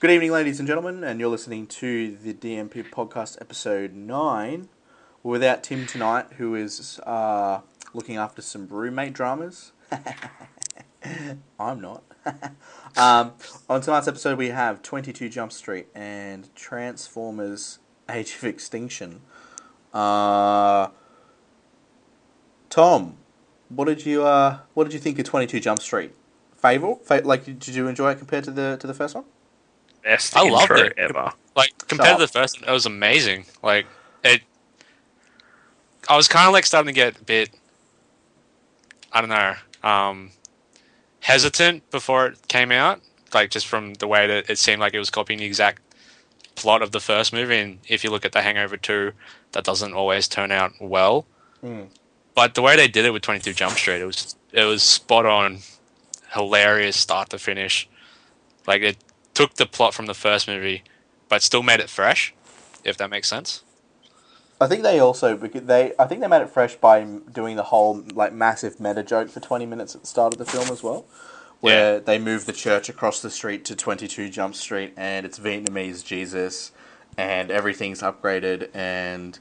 Good evening, ladies and gentlemen, and you're listening to the DNP podcast episode 9. We're without Tim tonight, who is uh, looking after some roommate dramas. I'm not. um, on tonight's episode, we have 22 Jump Street and Transformers Age of Extinction. Uh, Tom, what did you uh, what did you think of 22 Jump Street? Favorite? Fa- like, did you enjoy it compared to the to the first one? Best I loved intro it. ever. Like compared to the first, one, it was amazing. Like it, I was kind of like starting to get a bit, I don't know, um, hesitant before it came out. Like just from the way that it seemed like it was copying the exact plot of the first movie, and if you look at The Hangover Two, that doesn't always turn out well. Mm. But the way they did it with Twenty Two Jump Street, it was it was spot on, hilarious start to finish. Like it took the plot from the first movie, but still made it fresh, if that makes sense. I think they also because they I think they made it fresh by doing the whole like massive meta joke for 20 minutes at the start of the film as well where they move the church across the street to 22 Jump Street and it's Vietnamese Jesus and everything's upgraded and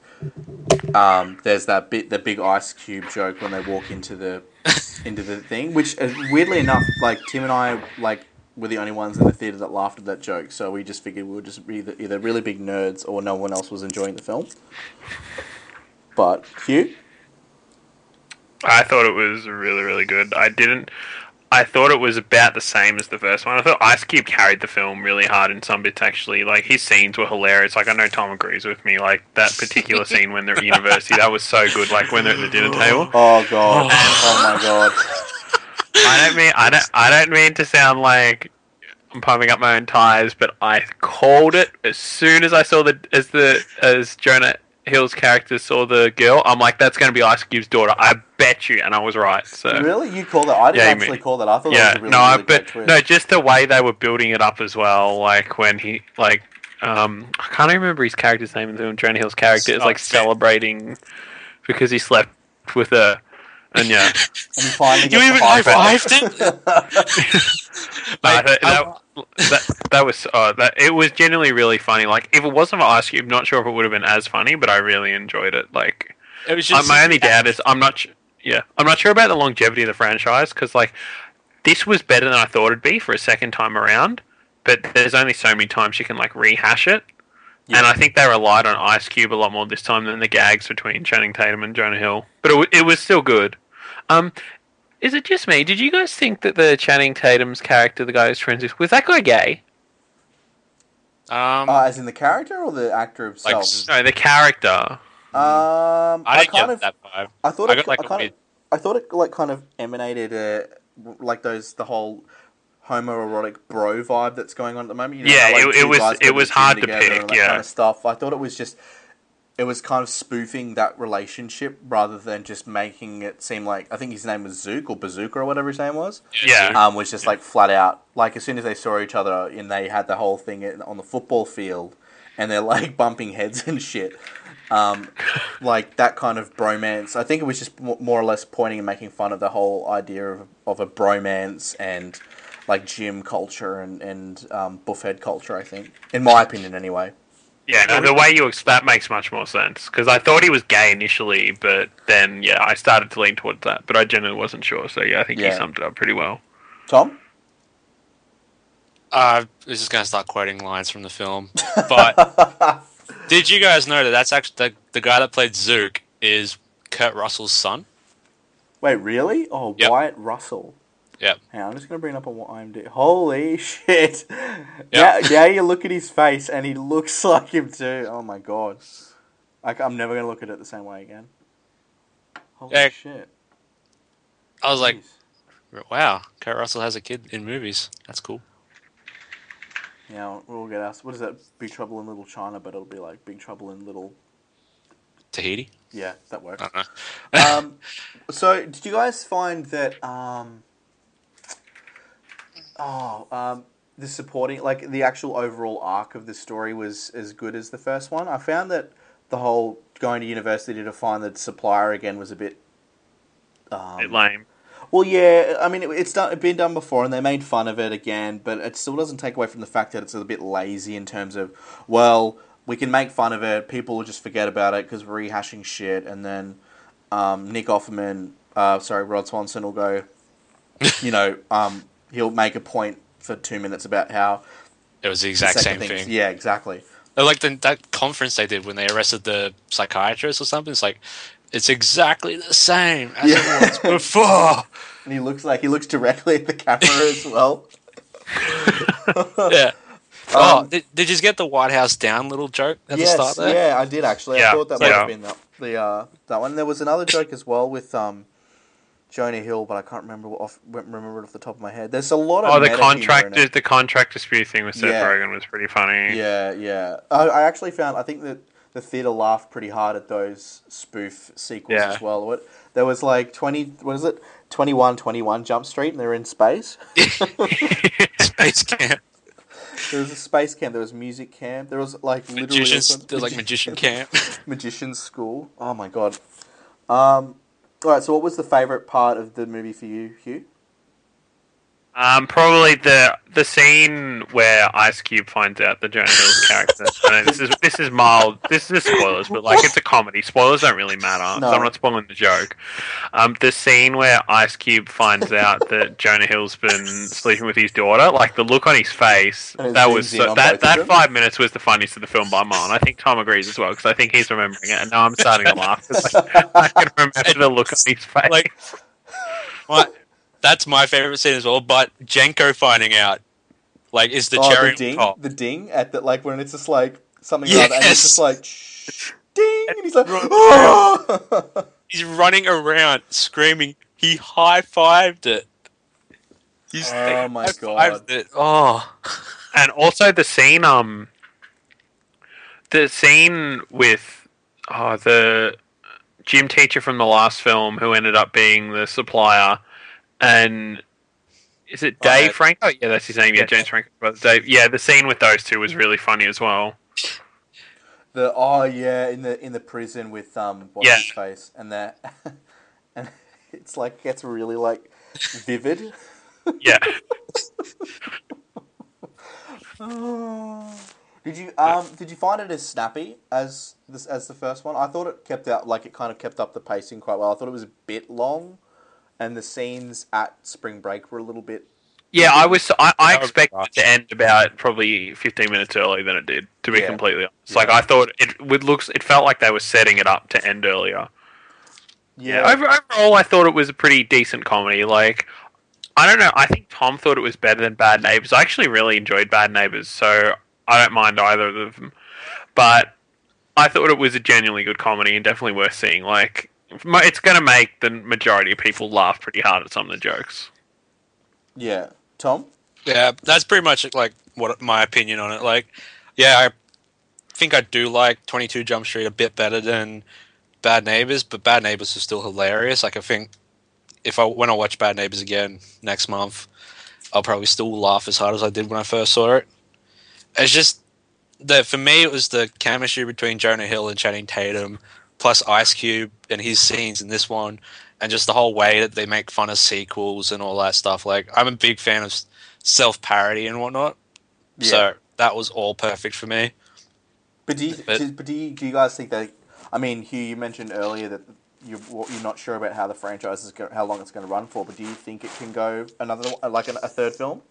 um, there's that bit the big ice cube joke when they walk into the into the thing which uh, weirdly enough like Tim and I like were the only ones in the theater that laughed at that joke so we just figured we were just either, either really big nerds or no one else was enjoying the film but Hugh I thought it was really, really good. I didn't. I thought it was about the same as the first one. I thought Ice Cube carried the film really hard in some bits. Actually, like his scenes were hilarious. Like I know Tom agrees with me. Like that particular scene when they're at university, that was so good. Like when they're at the dinner table. oh god oh my god I don't mean I don't I don't mean to sound like I'm pumping up my own tires, but I called it as soon as I saw the as the as Jonah Hill's character saw the girl. I'm like, that's going to be Ice Cube's daughter. I bet you, and I was right. So really you called that I didn't Yeah, actually me- call that I thought yeah, a really, no, really but no, just the way they were building it up as well. Like when he like um I can't remember his character's name in the film. Jonah Hill's character is Oh, like celebrating because he slept with her. And yeah, and he finally You gets even the high high-fived No, Mate, that, that, that, that was uh, that it was genuinely really funny. Like if it wasn't for Ice Cube, not sure if it would have been as funny, but I really enjoyed it. Like It was uh, just my only doubt is I'm not. Sh- yeah, I'm not sure about the longevity of the franchise because like this was better than I thought it'd be for a second time around. But there's only so many times you can like rehash it, and I think they relied on Ice Cube a lot more this time than the gags between Channing Tatum and Jonah Hill. But it, w- it was still good. Um, is it just me? Did you guys think that the Channing Tatum's character, the guy who's transitioned, was that guy gay? Um, Uh, as in the character or the actor himself? s- No, the character. um, I didn't kind get of, that vibe. I thought I it, got, like, I a kind of, I thought it like kind of emanated uh, like those the whole homoerotic bro vibe that's going on at the moment. You know, Yeah, how, like, it- it was- it was hard to pick, yeah. kind of stuff. I thought it was just. It was kind of spoofing that relationship rather than just making it seem like I think his name was Zook or Bazooka or whatever his name was. Yeah. um, was just like flat out like as soon as they saw each other and they had the whole thing on the football field and they're like bumping heads and shit um, like that kind of bromance i think it was just more or less pointing and making fun of the whole idea of, of a bromance and like gym culture and, and um, buffhead culture i think in my opinion anyway Yeah, no, the way you ex- that makes much more sense because I thought he was gay initially, but then yeah, I started to lean towards that, but I genuinely wasn't sure. So yeah, I think Yeah. you summed it up pretty well. tom Uh, I was just gonna start quoting lines from the film, but did you guys know that that's actually the, the guy that played Zook is Kurt Russell's son? wait really oh Yep. wyatt russell Hang on, I'm just gonna bring up on what IMDb. Holy shit! Now, now you look at his face, and he looks like him too. Oh my god! I, am never gonna look at it the same way again. Holy Yeah. shit! I was like, wow, Kurt Russell has a kid in movies. That's cool. Yeah, we'll get asked. What is that? Big Trouble in Little China, but it'll be like Big Trouble in Little. Tahiti. Yeah, that works. Don't um, so did you guys find that? Um, oh, um, the supporting, like the actual overall arc of the story was as good as the first one. I found that the whole going to university to find the supplier again was a bit. Um, bit lame. Well, yeah, I mean, it, it's done, it's been done before, and they made fun of it again, but it still doesn't take away from the fact that it's a bit lazy in terms of, well, we can make fun of it, people will just forget about it because we're rehashing shit, and then um, Nick Offerman, uh, sorry, Ron Swanson will go, you know, um, he'll make a point for two minutes about how It was the the exact second same thing's- thing. Yeah, exactly. Like the, that conference they did when they arrested the psychiatrist or something. It's like it's exactly the same as Yeah. it was before. And he looks like he looks directly at the camera as well. yeah. Oh, Um, did, did you just get the White House down little joke at yes, the start there? yeah, I did actually. I thought that might have been the, the uh, that one. There was another joke as well with um, Jonah Hill, but I can't remember what off, remember it off the top of my head. There's a lot of Oh, the meta contract, the contract dispute thing with Seth Yeah. Rogen was pretty funny. Yeah, yeah. I, I actually found I think that the theater laughed pretty hard at those spoof sequels Yeah. as well. What there was like twenty, what is it? 21, 21 Jump Street, and they're in space. Space camp. There was a space camp. There was music camp. There was like literally Magicians. a- There's like magician camp. magician school. Oh my god. Um, all right. So, what was the favorite part of the movie for you, Hugh? Um, probably the the scene where Ice Cube finds out the Jonah Hill's character. I know this is this is mild. This is spoilers, but like it's a comedy. Spoilers don't really matter. No. So I'm not spoiling the joke. Um, the scene where Ice Cube finds out that Jonah Hill's been sleeping with his daughter, like the look on his face, that was so, that that five minutes was the funniest of the film by mile. And I think Tom agrees as well because I think he's remembering it, and now I'm starting to laugh 'cause, like, I can remember the look on his face. like, what? That's my favorite scene as well. But Jenko finding out, like, is the oh, cherry the ding, on top. the ding at the like when it's just like something like that, and it's Yes! just like shh, ding, and he's like, oh! He's running around screaming. He high fived it. He's Oh my high-fived God. It. Oh, and also the scene um the scene with oh the gym teacher from the last film who ended up being the supplier and is it Oh, Dave yeah. Franco? Yeah, that's his name. Yeah, Yes. James Franco. brother Dave. Yeah, the scene with those two was really funny as well. the oh yeah, in the in the prison with um what's Yeah. his face, and that, and it's like gets really like vivid. Yeah, Did you um did you find it as snappy as this as the first one? I thought it kept out like it kind of kept up the pacing quite well. I thought it was a bit long, and the scenes at spring break were a little bit. yeah. I was. I, I That was expected it to end about probably fifteen minutes earlier than it did. To be Yeah. completely honest, Yeah. like I thought it would looks. It felt like they were setting it up to end earlier. Yeah, Yeah, overall, I thought it was a pretty decent comedy. Like, I don't know. I think Tom thought it was better than Bad Neighbors. I actually really enjoyed Bad Neighbors, so I don't mind either of them. But I thought it was a genuinely good comedy and definitely worth seeing. Like, mo- it's going to make the majority of people laugh pretty hard at some of the jokes. yeah. Tom, yeah. That's pretty much like what my opinion on it. Like, yeah, I think I do like Twenty Two Jump Street a bit better than Bad Neighbors, but Bad Neighbors is still hilarious. Like, I think if I when I watch Bad Neighbors again next month, I'll probably still laugh as hard as I did when I first saw it. It's just that for me, it was the chemistry between Jonah Hill and Channing Tatum, plus Ice Cube and his scenes in this one, and just the whole way that they make fun of sequels and all that stuff. Like, I'm a big fan of self parody and whatnot, Yeah. so that was all perfect for me. but do you, But- do, but do you, do you guys think that? I mean, Hugh, you mentioned earlier that you're you're not sure about how the franchise is go, how long it's going to run for, but do you think it can go another like a third film?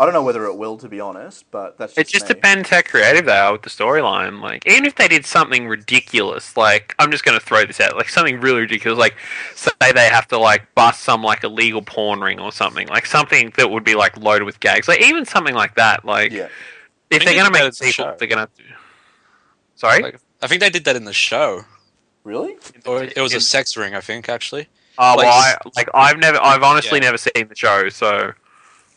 I don't know whether it will, to be honest, but that's just It just me. depends how creative they are with the storyline. Like, even if they did something ridiculous, like I'm just going to throw this out, like something really ridiculous, like say they have to like bust some like illegal porn ring or something, like something that would be like loaded with gags, like even something like that. Like, Yeah, if they're going to make that a in the show. they're going to. Sorry. Like, I think they did that in the show, really? or it was In- a sex ring. I think actually. Oh Like, well, I, like I've never, I've honestly Yeah. never seen the show, so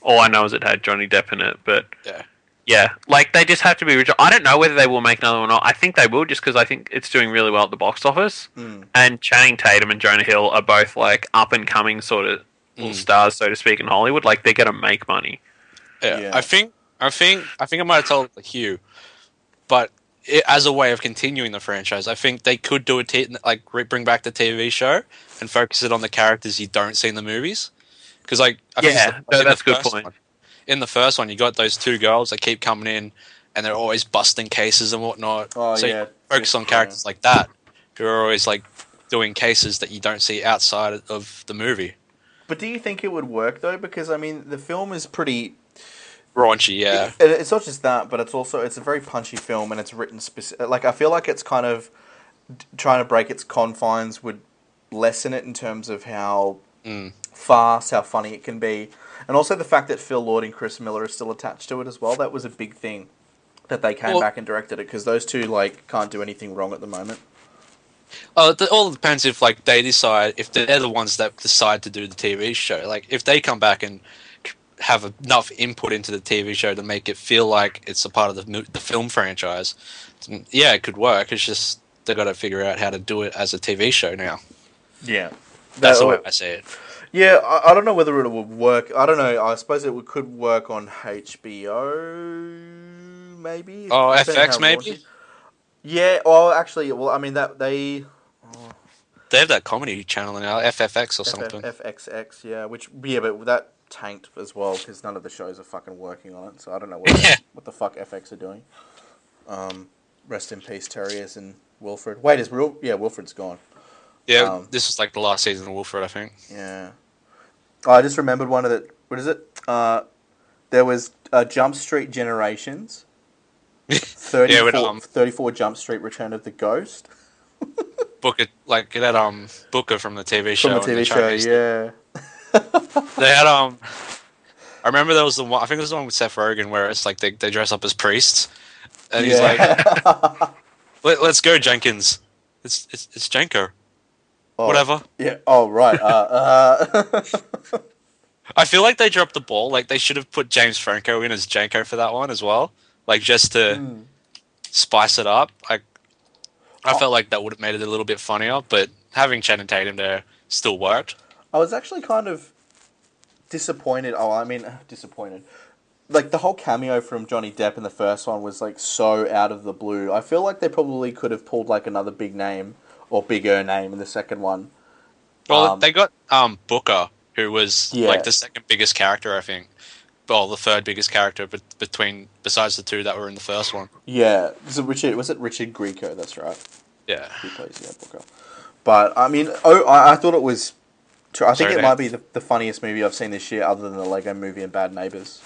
all I know is it had Johnny Depp in it. But Yeah. yeah, like they just have to be original. I don't know whether they will make another one or not. I think they will, just because I think it's doing really well at the box office. Mm. And Channing Tatum and Jonah Hill are both like up and coming sort of Mm. stars, so to speak, in Hollywood. Like they're gonna make money. Yeah, Yeah. I think I think I think I might have told Hugh, but it, as a way of continuing the franchise, I think they could do a t- like re- bring back the TV show and focus it on the characters you don't see in the movies. Because like, I Yeah, the- I no, think that's a good point. one- In the first one, you got those two girls that keep coming in, and they're always busting cases and whatnot. Oh, so yeah. you focus on Yeah. characters like that, who are always like doing cases that you don't see outside of the movie. But do you think it would work though? Because I mean, the film is pretty. Raunchy, yeah. it- It's not just that, but it's also it's a very punchy film, and it's written specific. Like I feel like it's kind of trying to break its confines would lessen it in terms of how Mm. fast, how funny it can be, and also the fact that Phil Lord and Chris Miller are still attached to it as well. That was a big thing that they came Well- back and directed it because those two like can't do anything wrong at the moment. Oh, it all depends if like they decide if they're the ones that decide to do the TV show. Like if they come back and have enough input into the TV show to make it feel like it's a part of the the film franchise, yeah, it could work. It's just they got to figure out how to do it as a TV show now. Yeah, That's the way I see it. Yeah, I, I don't know whether it would work. I don't know. I suppose it would, could work on HBO, maybe. Oh, FX maybe? Yeah. Well, actually, well, I mean that they They have that comedy channel now, FFX or something. FXX, yeah. Which yeah, but that tanked as well because none of the shows are fucking working on it. So I don't know what Yeah. what the fuck FX are doing. Um, rest in peace, Terriers and Wilfred. Wait, is Wil- yeah Wilfred's gone. Yeah, um, this was like the last season of Wilfred, I think. Yeah. Oh, I just remembered one of the. What is it? Uh, there was uh, Jump Street Generations. 34, Yeah, um, 34 Jump Street Return of the Ghost. Booker, like that um Booker from the TV show. From the TV show, yeah. They had um. I remember there was the one. I think it was the one with Seth Rogen where it's like they, they dress up as priests, and he's like. Let, "Let's go, Jenkins. It's it's it's Jenko. Oh, Whatever." Yeah. Oh, right. Uh, uh, I feel like they dropped the ball. Like they should have put James Franco in as Jenko for that one as well, like just to Hmm. spice it up. Like I Oh. felt like that would have made it a little bit funnier, but having Channing Tatum there still worked. I was actually kind of disappointed. Oh, I mean, disappointed. Like the whole cameo from Johnny Depp in the first one was like so out of the blue. I feel like they probably could have pulled like another big name or bigger name in the second one. Well, Um, they got um Booker, who was Yeah. like the second biggest character, I think. Well, the third biggest character, but between besides the two that were in the first one. Yeah, was it Richard? Was it Richard Grieco? That's right. Yeah. He plays yeah Booker. But I mean, oh, I, I thought it was. tr- I think Sorry, it might be the, the funniest movie I've seen this year, other than the Lego Movie and Bad Neighbors.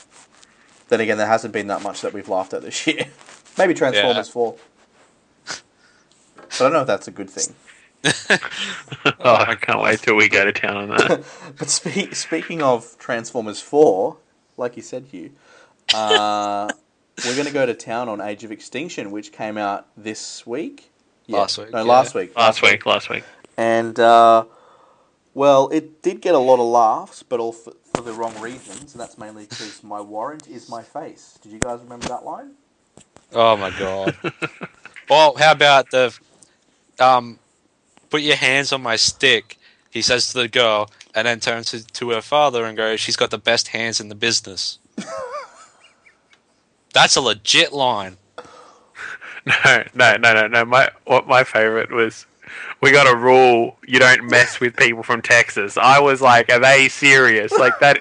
Then again, there hasn't been that much that we've laughed at this year. Maybe Transformers Yeah. Four. But I don't know if that's a good thing. oh, I can't wait till we go to town on that. But spe- speaking of Transformers 4, like you said, Hugh, uh, we're going to go to town on Age of Extinction, which came out this week. Last week, No, yeah. last week. last week, last week. And, uh, well, it did get a lot of laughs, but all for, for the wrong reasons, and that's mainly because my warrant is my face. Did you guys remember that line? Oh my god. well, how about the um put your hands on my stick, he says to the girl, and then turns to, to her father and goes, She's got the best hands in the business. That's a legit line. No, no, no, no, no. My what my favorite was. We got a rule: you don't mess with people from Texas. I was like, are they serious? Like that?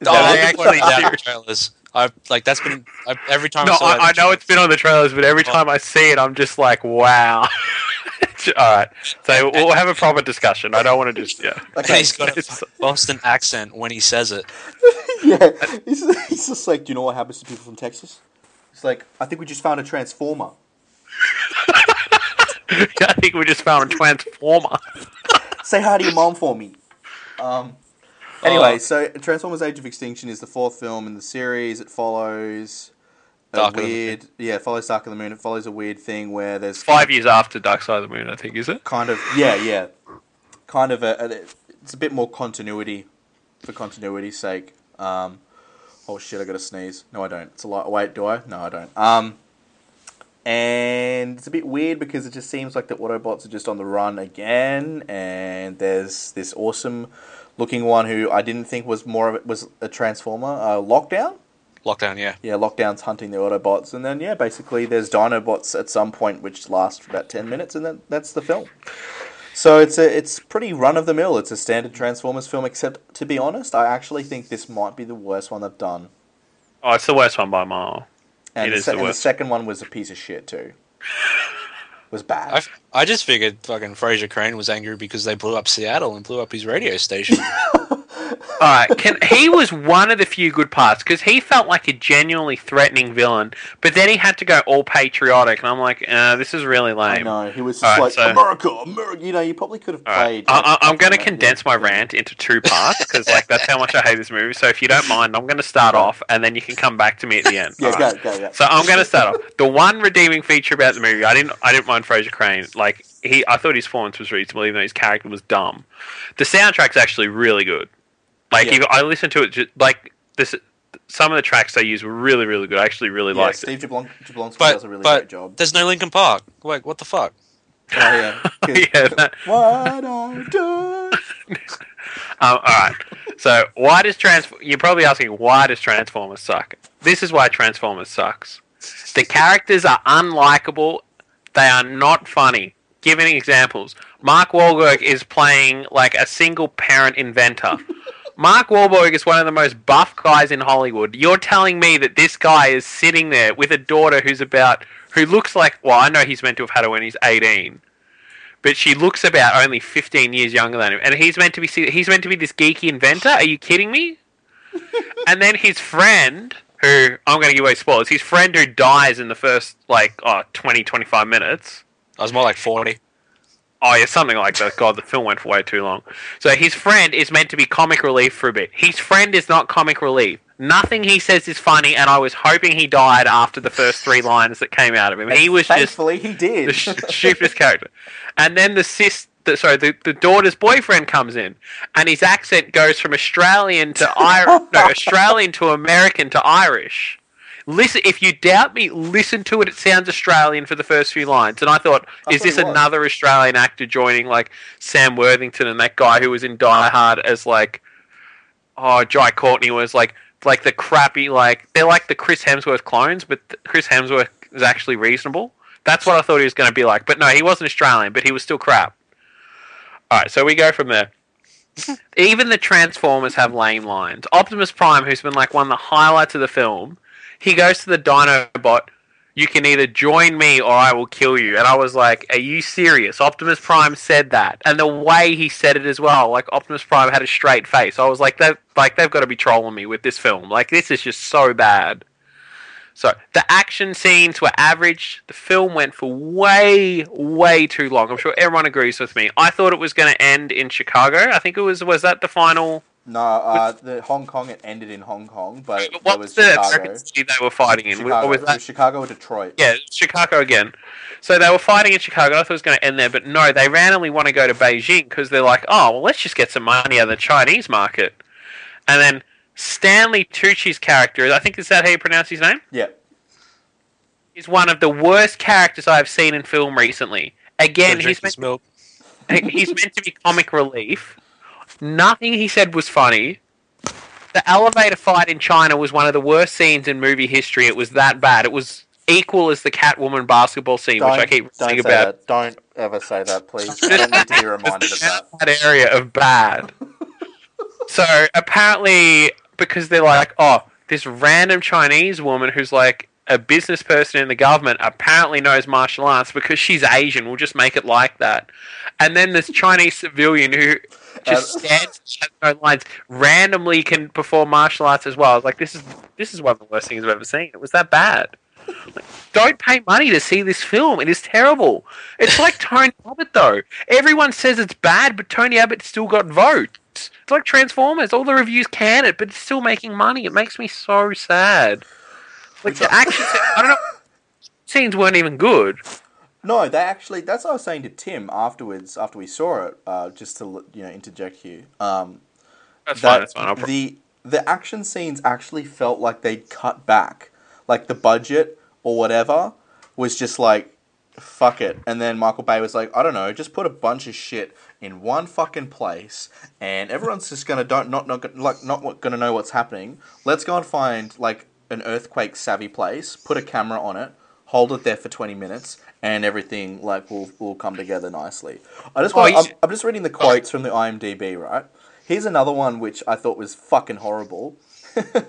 Is Oh, that they actually pointed the trailers. I've like that's been I, every time. No, I, I, I in know it's been on the trailers, but every Oh. time I see it, I'm just like, wow. All right, so we'll have a proper discussion. I don't want to just yeah. Okay. he's got a Boston accent when he says it. yeah, he's, he's just like, do you know what happens to people from Texas? It's like, I think we just found a transformer. I think we just found a transformer. Say hi to your mom for me. Um. Anyway, Oh. so Transformers: Age of Extinction is the fourth film in the series. It follows a Dark of the weird, yeah, follows Dark of the Moon. It follows a weird thing where there's Five years after Dark Side of the Moon, I think, is it? kind of, yeah, yeah, kind of a, a it's a bit more continuity for continuity's sake. Um, oh shit, I got to sneeze. No, I don't. It's a lot. Wait, do I? No, I don't. Um, and it's a bit weird because it just seems like the Autobots are just on the run again, and there's this awesome looking one who I didn't think was more of it was a Transformer. Uh, Lockdown. Lockdown, yeah. Yeah, Lockdown's hunting the Autobots, and then yeah, basically there's Dinobots at some point, which lasts for about ten minutes, and then that's the film. So it's a it's pretty run of the mill. It's a standard Transformers film, except to be honest, I actually think this might be the worst one they've done. Oh, it's the worst one by a mile. And, It the, is se- the and the second one was a piece of shit too. Was bad. I, f- I just figured fucking Frasier Crane was angry because they blew up Seattle and blew up his radio station. All right, can he was one of the few good parts because he felt like a genuinely threatening villain, but then he had to go all patriotic, and I'm like, uh, this is really lame. know he was just Alright, like so- America, America. You know, you probably could have right. played. I, I, I'm going to condense my rant into two parts because, like, that's how much I hate this movie. So, if you don't mind, I'm going to start off, and then you can come back to me at the end. Yeah, right? go, go, yeah. So I'm going to start off. The one redeeming feature about the movie, I didn't, I didn't mind Frasier Crane. Like he, I thought his performance was reasonable, even though his character was dumb. The soundtrack's actually really good. Like Yeah. if I listened to it, ju- like this, some of the tracks they use were really, really good. I actually really yeah, liked it. Steve Jablon- Jablonski but does a really but great job. there's no Linkin Park. Like what the fuck? Oh, yeah. 'Cause- yeah. that- What I do. Um, all right. So why does trans? You're probably asking why does Transformers suck? This is why Transformers sucks. The characters are unlikable. They are not funny. Giving examples, Mark Wahlberg is playing like a single parent inventor. Mark Wahlberg is one of the most buff guys in Hollywood. You're telling me that this guy is sitting there with a daughter who's about who looks like well, I know he's meant to have had her when he's 18 but she looks about only 15 years younger than him and he's meant to be he's meant to be this geeky inventor are you kidding me and then his friend who i'm going to give away spoilers his friend who dies in the first like oh, 20 25 minutes I was more like forty. Oh yeah, something like that. God, the film went for way too long. So his friend is meant to be comic relief for a bit. His friend is not comic relief. Nothing he says is funny, and I was hoping he died after the first three lines that came out of him. He was just Thankfully, he did. the stupidest character. And then the sis, the, sorry, the, the daughter's boyfriend comes in, and his accent goes from Australian to Irish, no, Australian to American to Irish. Listen, if you doubt me, listen to it. It sounds Australian for the first few lines, and I thought, I is thought this another Australian actor joining like Sam Worthington and that guy who was in Die Hard as like, oh, Jai Courtney was like like the crappy like they're like the Chris Hemsworth clones, but Chris Hemsworth is actually reasonable. That's what I thought he was going to be like. But no, he wasn't Australian, but he was still crap. All right, so we go from there. Even the Transformers have lame lines. Optimus Prime, who's been like one of the highlights of the film, he goes to the Dinobot. You can either join me or I will kill you. And I was like, Are you serious? Optimus Prime said that. And the way he said it as well, like Optimus Prime had a straight face. I was like, they've, like, they've got to be trolling me with this film. Like, this is just so bad. So, the action scenes were average. The film went for way, way too long. I'm sure everyone agrees with me. I thought it was going to end in Chicago. I think it was, was that the final? No, uh, the Hong Kong it ended in Hong Kong, but What was was the Chicago. American city they were fighting in? Chicago, Or was it that was Chicago or Detroit. Yeah, Chicago again. So they were fighting in Chicago. I thought it was going to end there, but no, they randomly want to go to Beijing because they're like, oh, well, let's just get some money out of the Chinese market. And then Stanley Tucci's character, I think is that how you pronounce his name? Yeah. Is one of the worst characters I've seen in film recently. Again, he's meant, milk. he's meant to be comic relief. Nothing he said was funny. The elevator fight in China was one of the worst scenes in movie history. It was that bad. It was equal as the Catwoman basketball scene, Don't, which I keep saying say about. that. Don't ever say that, please. I don't need to be reminded of that. that area of bad. so apparently, because they're like, oh, this random Chinese woman who's like a business person in the government apparently knows martial arts because she's Asian. We'll just make it like that. And then this Chinese civilian who just Uh, stands has no lines randomly can perform martial arts as well. I was like, this is this is one of the worst things I've ever seen. It was that bad. Like, don't pay money to see this film. It is terrible. It's like Tony Abbott, though. Everyone says it's bad, but Tony Abbott still got votes. It's like Transformers. All the reviews can it, but it's still making money. It makes me so sad. Like the action, I don't know. Scenes weren't even good. No, they actually. That's what I was saying to Tim afterwards, after we saw it. Uh, just to you know interject here. Um, That's that fine. That's fine. Pro- the the action scenes actually felt like they'd cut back, like the budget or whatever was just like, fuck it. And then Michael Bay was like, I don't know, just put a bunch of shit in one fucking place, and everyone's just gonna don't not not like not gonna know what's happening. Let's go and find like an earthquake savvy place, put a camera on it, hold it there for twenty minutes, and everything like will will come together nicely. I just Oh, want. you I'm, I'm just reading the quotes from the IMDb. Right. Here's another one which I thought was fucking horrible. okay.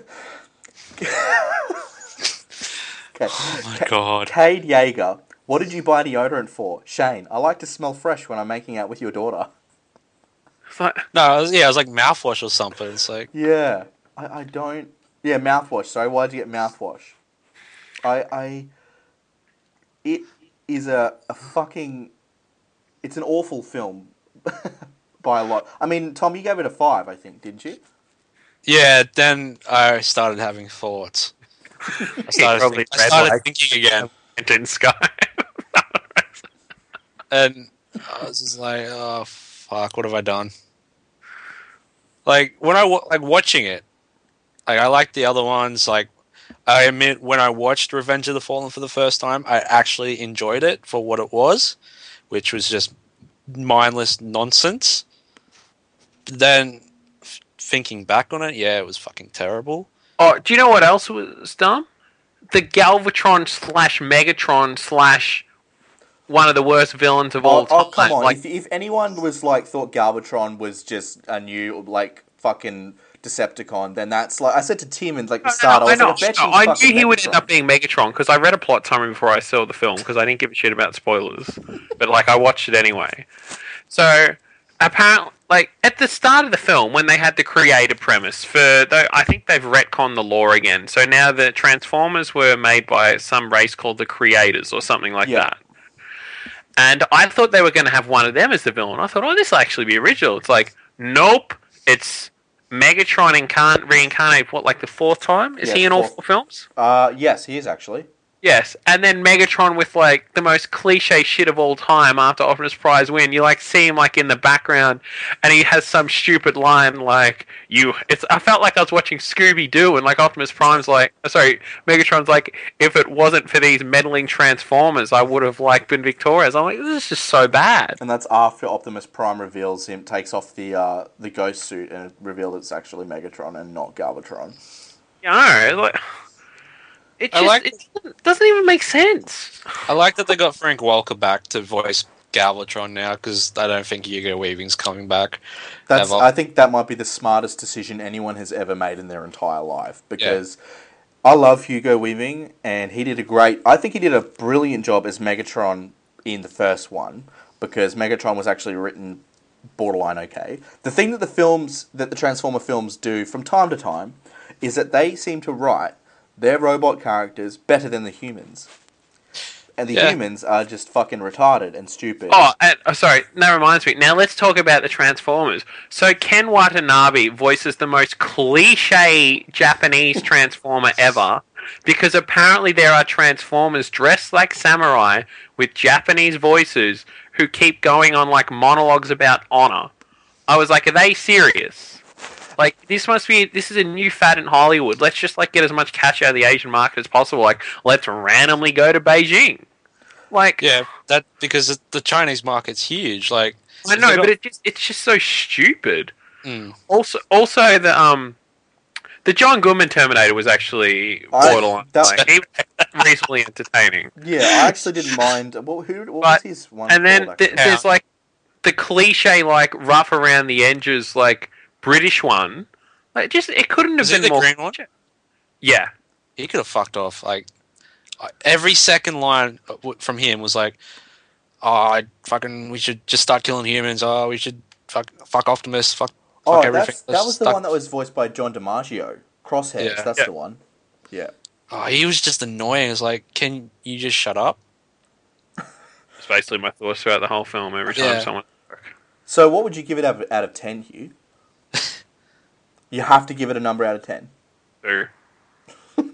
Oh my god. Cade Yeager, what did you buy deodorant for? Shane, I like to smell fresh when I'm making out with your daughter. No, it was, yeah, it was like mouthwash or something. It's like Yeah, I, I don't. Yeah, mouthwash. Sorry, why did you get mouthwash? I I. It is a a fucking. It's an awful film, by a lot. I mean, Tom, you gave it a five, I think, didn't you? yeah. Then I started having thoughts. I started, probably think- I started like- thinking again, in Sky. and I was just like, "Oh fuck, what have I done?" Like when I like watching it, like I like the other ones. Like I admit, when I watched Revenge of the Fallen for the first time, I actually enjoyed it for what it was, which was just mindless nonsense. Then f- thinking back on it, yeah, it was fucking terrible. Oh, do you know what else was dumb? The Galvatron slash Megatron slash one of the worst villains of oh, all Oh, oh, time. come on! Like, if, if anyone was like thought Galvatron was just a new like fucking Decepticon, then that's like I said to Tim and like the No, no, start. no, I was like, I bet you I knew he would end up being Megatron because I read a plot summary before I saw the film because I didn't give a shit about spoilers, but like I watched it anyway. So apparently, like at the start of the film, when they had the creator premise for, though I think they've retconned the lore again. So now the Transformers were made by some race called the Creators or something like Yeah. that. And I thought they were going to have one of them as the villain. I thought, oh, this will actually be original. It's like, nope, it's Megatron incarn- reincarnate. What, like the fourth time? Is he in all four films? Uh, yes, he is actually. Yes, and then Megatron with like the most cliche shit of all time after Optimus Prime's win. You like see him like in the background, and he has some stupid line like "you." It's. I felt like I was watching Scooby Doo, and like Optimus Prime's like, uh, sorry, Megatron's like, if it wasn't for these meddling Transformers, I would have like been victorious. I'm like, this is just so bad. And that's after Optimus Prime reveals him, takes off the uh, the ghost suit, and it revealed it's actually Megatron and not Galvatron. You know, like. It just like- it doesn't- doesn't even make sense. I like that they got Frank Welker back to voice Galvatron now because I don't think Hugo Weaving's coming back. That's. Ever. I think that might be the smartest decision anyone has ever made in their entire life because I love Hugo Weaving and he did a great. I think he did a brilliant job as Megatron in the first one because Megatron was actually written borderline okay. The thing that the films that the Transformer films do from time to time is that they seem to write their robot characters better than the humans. And the Yeah. humans are just fucking retarded and stupid. Oh, and, oh, sorry. That reminds me. Now let's talk about the Transformers. So Ken Watanabe voices the most cliche Japanese Transformer ever, because apparently there are Transformers dressed like samurai with Japanese voices who keep going on like monologues about honor. I was like, are they serious? Like this must be this is a new fad in Hollywood. Let's just like get as much cash out of the Asian market as possible. Like let's randomly go to Beijing. Like Yeah, that because the- the Chinese market's huge. Like I they know, got- but it just it's just so stupid. Mm. Also, also the um, the John Goodman Terminator was actually I- borderline. that- like, he was reasonably entertaining. Yeah, I actually didn't mind. Well, who? What was But- his one? And then called, th- there's like the cliche, like rough around the edges, like British one. Like just it couldn't have Was it been the more. green one? Yeah, He could have fucked off. Like every second line uh, w- from him was like, "Oh, I fucking we should just start killing humans. Oh, we should fuck fuck Optimus. Fuck oh, fuck everything." that's, that was the Stuck- one that was voiced by John DiMaggio. Crosshairs, Yeah. that's Yeah. the one. Yeah. Oh, he was just annoying. It's like, can you just shut up? it's basically my thoughts throughout the whole film. Every time Yeah. someone. So, what would you give it out of, out of ten, Hugh? You have to give it a number out of ten. do.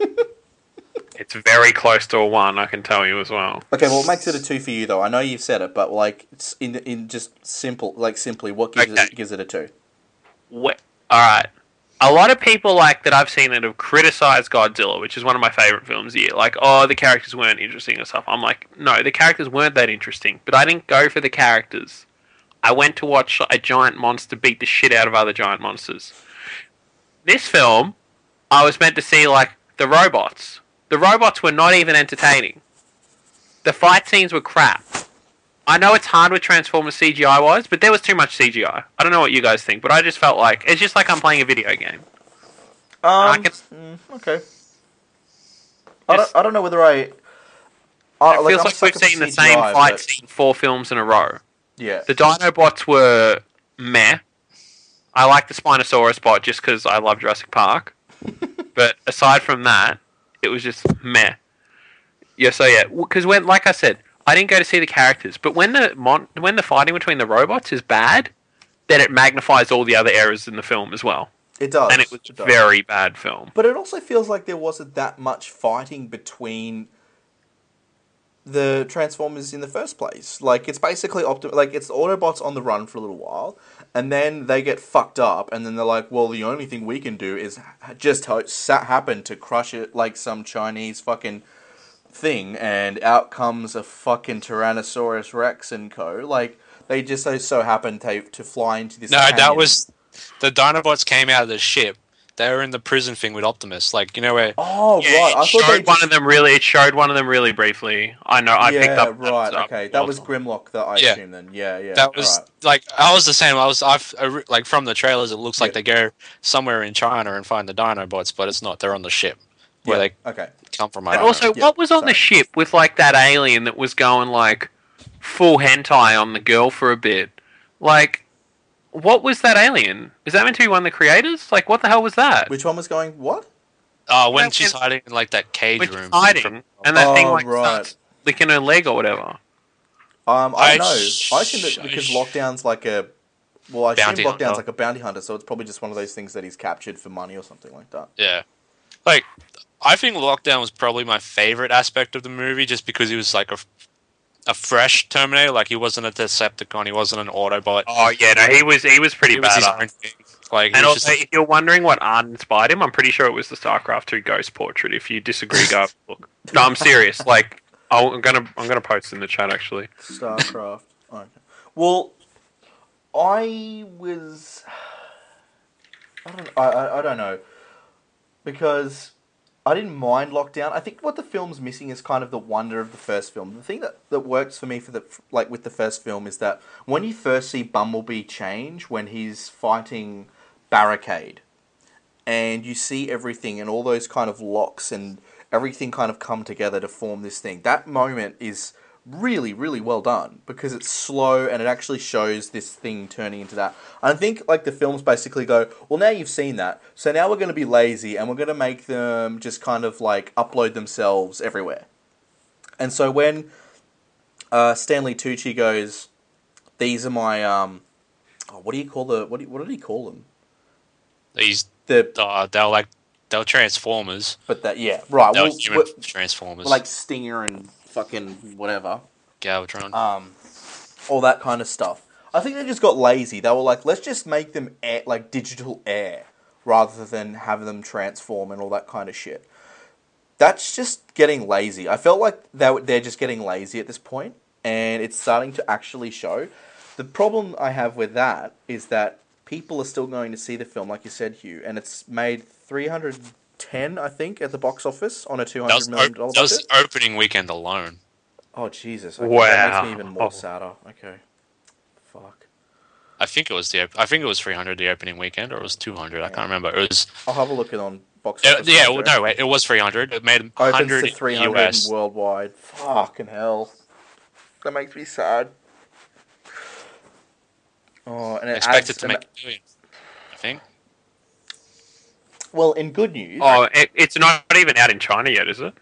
it's very close to a one, I can tell you as well. Okay, well, what makes it a two for you, though? I know you've said it, but like it's in in just simple, like simply, what gives Okay. it gives it a two? Wh- all right. A lot of people like that I've seen that have criticized Godzilla, which is one of my favorite films here. Like, oh, the characters weren't interesting or stuff. I'm like, no, the characters weren't that interesting. But I didn't go for the characters. I went to watch a giant monster beat the shit out of other giant monsters. This film, I was meant to see like the robots. The robots were not even entertaining. the fight scenes were crap. I know it's hard with Transformers CGI wise, but there was too much CGI. I don't know what you guys think, but I just felt like it's just like I'm playing a video game. Um, can- mm, okay. I don't, I don't know whether I. I It like, feels I'm like we've seen the same fight but- scene four films in a row. Yeah. The Dinobots were meh. I like the Spinosaurus bot just because I love Jurassic Park. but aside from that, it was just meh. Yeah, so yeah, because when, like I said, I didn't go to see the characters, but when the mon- when the fighting between the robots is bad, then it magnifies all the other errors in the film as well, It does. and it was does. very bad film. But it also feels like there wasn't that much fighting between the Transformers in the first place. Like it's basically optim- like it's the Autobots on the run for a little while, and then they get fucked up, and then they're like, "Well, the only thing we can do is just ho- happen to crush it like some Chinese fucking thing," and out comes a fucking Tyrannosaurus Rex and co. Like they just so, so happen to to fly into this. No, that was the Dinobots came out of the ship. They were in the prison thing with Optimus, like you know where. Oh Yeah, right, I thought showed they one of them really. It showed one of them really briefly. I know. I yeah, picked up. right. up- okay, that was. Grimlock. That I Yeah. assume then. Yeah, yeah. that was alright. like I was the same. I was I've like from the trailers. It looks like Yeah. they go somewhere in China and find the Dinobots, but it's not. They're on the ship where yeah. they okay. come from. And also, know. Yeah, what was on sorry. the ship with like that alien that was going like full hentai on the girl for a bit? Like, what was that alien? Is that meant to be one of the creators? Like, what the hell was that? Which one was going? What? uh, when when- she's hiding in like that cage Which room, hiding, and that thing Oh, like right. starts licking her leg or whatever. Um, I I don't know. sh- I assume that because sh- lockdown's like a. Well, I assume lockdown's hunter. like a bounty hunter, so it's probably just one of those things that he's captured for money or something like that. Yeah. Like, I think Lockdown was probably my favorite aspect of the movie just because he was like a, a fresh Terminator. Like, he wasn't a Decepticon, he wasn't an Autobot. Oh yeah, no, he was he was pretty he was bad. his own thing. Like, And also, just, if you're wondering what art inspired him, I'm pretty sure it was the StarCraft 2 ghost portrait. If you disagree, go look. No, I'm serious. Like, I'll, I'm gonna I'm gonna post in the chat actually. Starcraft. okay. Well, I was. I don't. I, I, I don't know, because I didn't mind Lockdown. I think what the film's missing is kind of the wonder of the first film. The thing that, that works for me for the like with the first film is that when you first see Bumblebee change when he's fighting Barricade, and you see everything and all those kind of locks and everything kind of come together to form this thing. That moment is really, really well done because it's slow and it actually shows this thing turning into that. I think like the films basically go, well, now you've seen that, so now we're going to be lazy and we're going to make them just kind of like upload themselves everywhere. And so when uh, Stanley Tucci goes, these are my um, oh, what do you call the what? Do you, what did he call them? These The uh, they're like, they were Transformers. but that yeah right. They were well, human well, Transformers. like Stinger and fucking whatever. Galvatron. um, all that kind of stuff. I think they just got lazy. They were like, let's just make them air, like digital air rather than have them transform and all that kind of shit. That's just getting lazy. I felt like they were- they're just getting lazy at this point, and it's starting to actually show. The problem I have with that is that people are still going to see the film, like you said, Hugh, and it's made three hundred ten, I think, at the box office on a two that was, hundred million dollar op- that was the opening weekend alone. Oh Jesus! Okay, That makes Wow. me even more Oh. sadder. Okay, fuck. I think it was the I think it was 300 the opening weekend or it was 200. I can't remember. It was I'll have a look at on box yeah, office. yeah well, no wait, it was 300. It made opens 100 to in three the hundred US. worldwide. Fucking hell, that makes me sad. Oh, and it Expected adds, to make a million. I think. Well, in good news, Oh, it, it's not even out in China yet, is it?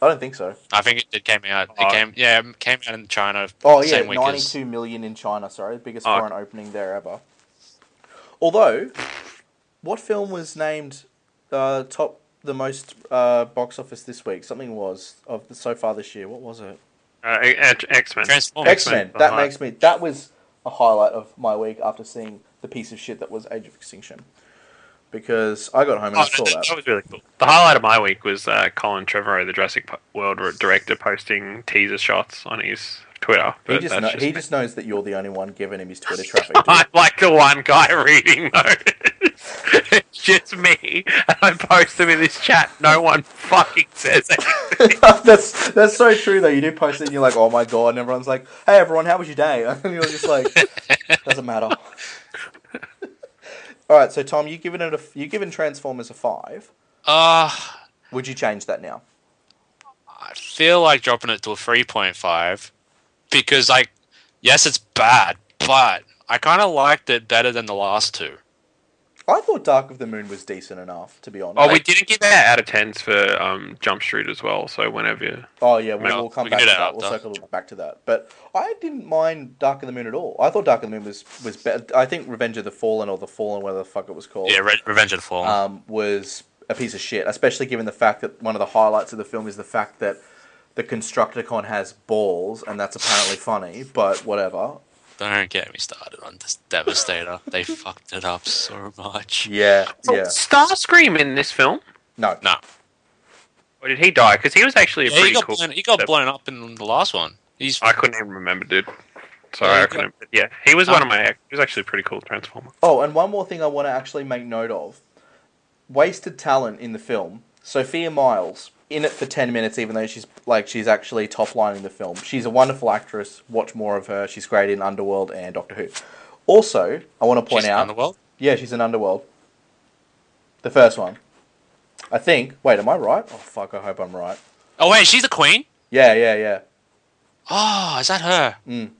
I don't think so. I think it, it came out. It Oh. came yeah, it came out in China. Oh yeah, same week as- ninety-two million in China. Sorry, biggest Oh. foreign opening there ever. Although, what film was named uh, top the most uh, box office this week? Something was of the, so far this year. What was it? Uh, X Men. X Men. X-Men, That uh-huh. makes me. That was a highlight of my week after seeing the piece of shit that was Age of Extinction. Because I got home and Oh, I saw that, that. was really cool. The highlight of my week was uh, Colin Trevorrow, the Jurassic World director, posting teaser shots on his Twitter. He just, know, just he just knows that you're the only one giving him his Twitter traffic. I'm like the one guy reading those. it's just me, and I post them in this chat. No one fucking says anything. that's that's so true though. You do post it and you're like, oh my god, and everyone's like, hey everyone, how was your day? And you're just like, doesn't matter. All right, so Tom, you given it a you given Transformers a five. Uh, Would you change that now? I feel like dropping it to a 3.5 because, like, yes, it's bad, but I kind of liked it better than the last two. I thought Dark of the Moon was decent enough, to be honest. Oh, we didn't give out out of tens for um, Jump Street as well. So whenever you... Oh yeah, we'll, Well, we'll come we back to that that. We'll circle back to that. But I didn't mind Dark of the Moon at all. I thought Dark of the Moon was was better. I think Revenge of the Fallen or the Fallen, whatever the fuck it was called, Yeah, Re- Revenge of the Fallen. um, was a piece of shit. Especially given the fact that one of the highlights of the film is the fact that the Constructicon has balls, and that's apparently funny. But whatever. Don't get me started on this Devastator. they fucked it up so much. Yeah, So yeah. Starscream in this film? No, No, Or did he die? Because he was actually a yeah, he pretty got cool... blown, he got blown up in the last one. He's I couldn't even remember, dude. Sorry, Yeah, I couldn't. but Yeah, he was one of my... He was actually a pretty cool Transformer. Oh, and one more thing I want to actually make note of. Wasted talent in the film. Sophia Myles in it for 10 minutes even though she's like she's actually top line in the film. She's a wonderful actress. Watch more of her. She's great in Underworld and Doctor Who. Also, I want to point she's out Underworld? Yeah, she's in Underworld. The first one. I think. Wait, am I right? Oh fuck, I hope I'm right. Oh wait, she's the queen. Yeah, yeah, yeah. Oh, is that her? Mm.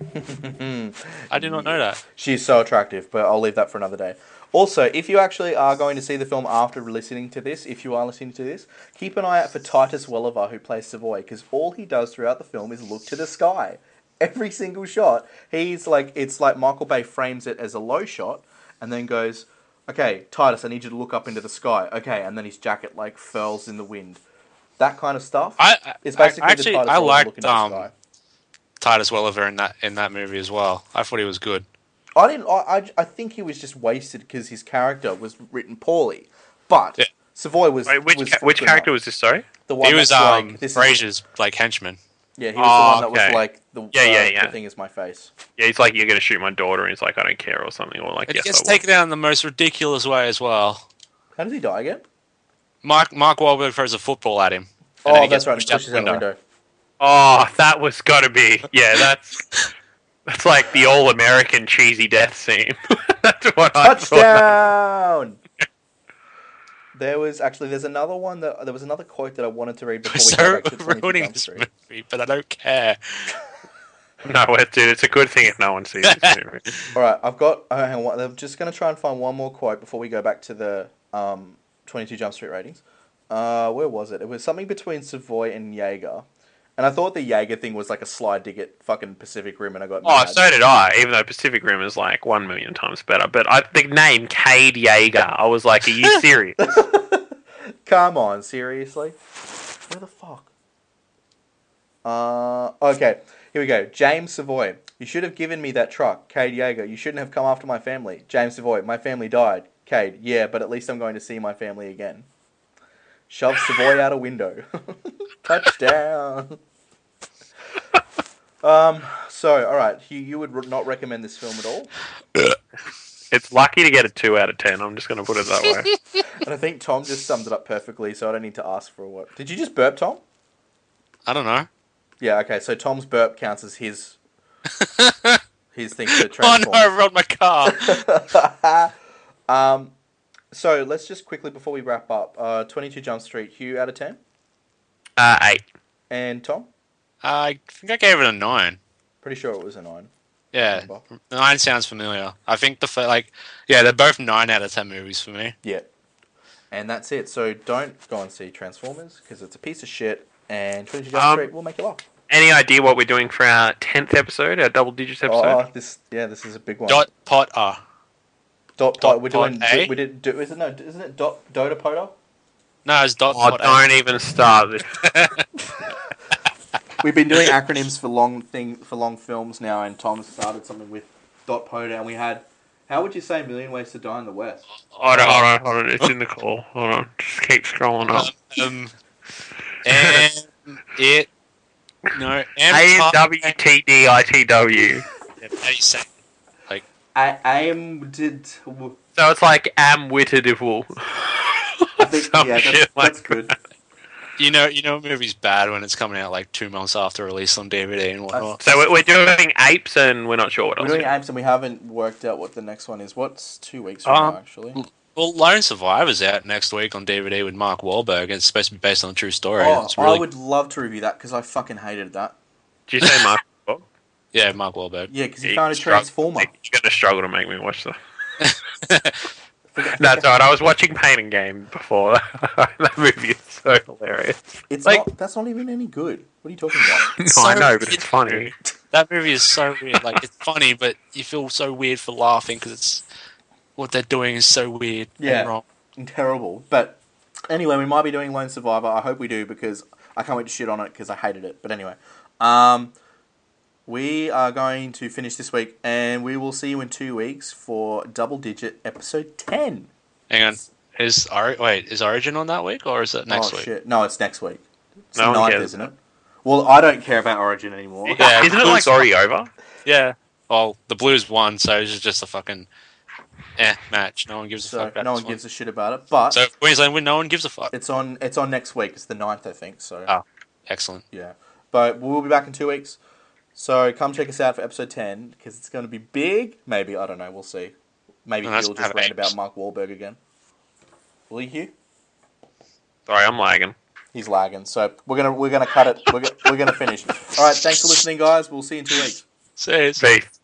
I did not know that. She's so attractive, but I'll leave that for another day. Also, if you actually are going to see the film after listening to this, if you are listening to this, keep an eye out for Titus Welliver, who plays Savoy, because all he does throughout the film is look to the sky. Every single shot, he's like, it's like Michael Bay frames it as a low shot, and then goes, "Okay, Titus, I need you to look up into the sky." Okay, and then his jacket like furls in the wind. That kind of stuff. I, I It's basically I, actually I liked um. Titus Welliver in that in that movie as well. I thought he was good. I didn't. I, I, I think he was just wasted because his character was written poorly. But Yeah. Savoy was. Wait, which was ca- which character enough. was this? Sorry. the one? he was um like, this is- Frasier's like henchman. yeah, he was Oh, the one that okay. was like the. Yeah, uh, yeah, yeah. The thing is my face. Yeah, he's like, "You're gonna shoot my daughter," and he's like, "I don't care," or something, or like, It "Yes, gets I taken out in the most ridiculous way as well. How does he die again? Mark Mark Wahlberg throws a football at him. Oh, that's right. He pushed out pushes out the window. Oh, that was gotta be. Yeah, that's that's like the all-American cheesy death scene. that's what I thought. Touchdown! there was actually there's another one that there was another quote that I wanted to read We're before we so go back to 22 ruining this Street. movie, but I don't care. No, dude, it's a good thing if no one sees this movie. All right, I've got. Uh, hang on, I'm just going to try and find one more quote before we go back to the um, 22 Jump Street ratings. Uh, where was it? It was something between Savoy and Yeager. And I thought the Jaeger thing was like a slide at fucking Pacific Rim, and I got Oh, mad. so did I. Even though Pacific Rim is like one million times better, but I, the name Cade Yeager, I was like, "Are you serious?" Come on, seriously? Where the fuck? Uh, okay, here we go. James Savoy. You should have given me that truck. Cade Yeager. You shouldn't have come after my family. James Savoy. My family died. Cade. Yeah, but at least I'm going to see my family again. Shove Savoy out a window. Touchdown. Um. So, all right. You you would not recommend this film at all, it's lucky to get a two out of ten. I'm just gonna put it that way. and I think Tom just summed it up perfectly. So I don't need to ask for a what. Did you just burp, Tom? I don't know. Yeah, okay, so Tom's burp counts as his his thing for Oh no, I Transformers. rolled my car. um, so let's just quickly before we wrap up, uh, Twenty Two Jump Street, Hugh out of ten, Uh, eight. and Tom, I think I gave it a nine. pretty sure it was a nine. Yeah, Number. nine sounds familiar. I think the fir- like, yeah, they're both nine out of ten movies for me. Yeah, and that's it. So don't go and see Transformers because it's a piece of shit, and Twenty Two Jump Um, Street will make you laugh. Any idea what we're doing for our tenth episode, our double digits episode? Oh, this yeah, this is a big one. Dot pot R. dot, dot we're pod doing. A? We did. Do, is it no? Isn't it dot Dota Poda? No, it's dot Oh, pot don't even start this. We've been doing acronyms for long thing for long films now, and Tom started something with dot poda, and we had. How would you say Million Ways to Die in the West? Hold on, hold on, hold on. It's in the call. Hold on. Just keep scrolling up. A. Um, and it. No, A M. N W T D I T W. How do you say? I I am did. So it's like am witted I think Some yeah, that's, shit like that's good. You know, you know, a movie's bad when it's coming out like two months after release on DVD and whatnot. So we're, we're doing apes, and we're not sure what We're else. doing apes and we haven't worked out what the next one is. What's two weeks from Um, now, actually? Well, Lone Survivor's out next week on DVD with Mark Wahlberg. It's supposed to be based on a true story. Oh, it's really, I would love to review that because I fucking hated that. Did you say Mark? yeah, Mark Wahlberg. Yeah, because he You found a struggle- transformer. You're gonna struggle to make me watch that. That's all right. I was watching Pain and Gain before. that movie is so hilarious. It's like- not. That's not even any good. What are you talking about? No, So I know, but it's it's funny. That movie is so weird. Like it's funny, but you feel so weird for laughing because it's what they're doing is so weird Yeah. and wrong. terrible. But anyway, we might be doing Lone Survivor. I hope we do because I can't wait to shit on it because I hated it. But anyway, um, we are going to finish this week, and we will see you in two weeks for Double Digit episode ten. Hang on, is Or- wait is Origin on that week or is it next oh week? shit! No, it's next week. It's No the ninth, isn't it? Well, I don't care about Origin anymore. Yeah, Isn't it like Blues- already over? Yeah. Well, the Blues won, so it's just a fucking eh match. No one gives a So fuck. About no this one gives a shit about it. But So Queensland win, no one gives a fuck. it's on. It's on next week. It's the 9th, I think. So Oh. Excellent. Yeah. But we'll be back in two weeks. So come check us out for episode 10 because it's going to be big. Maybe. I don't know. We'll see. Maybe no, he'll just rant about Mark Wahlberg again. Will you, Hugh? Sorry, I'm lagging. He's lagging. So we're gonna we're gonna cut it. We're, go- we're gonna finish. All right. Thanks for listening, guys. We'll see you in two weeks. See, Peace.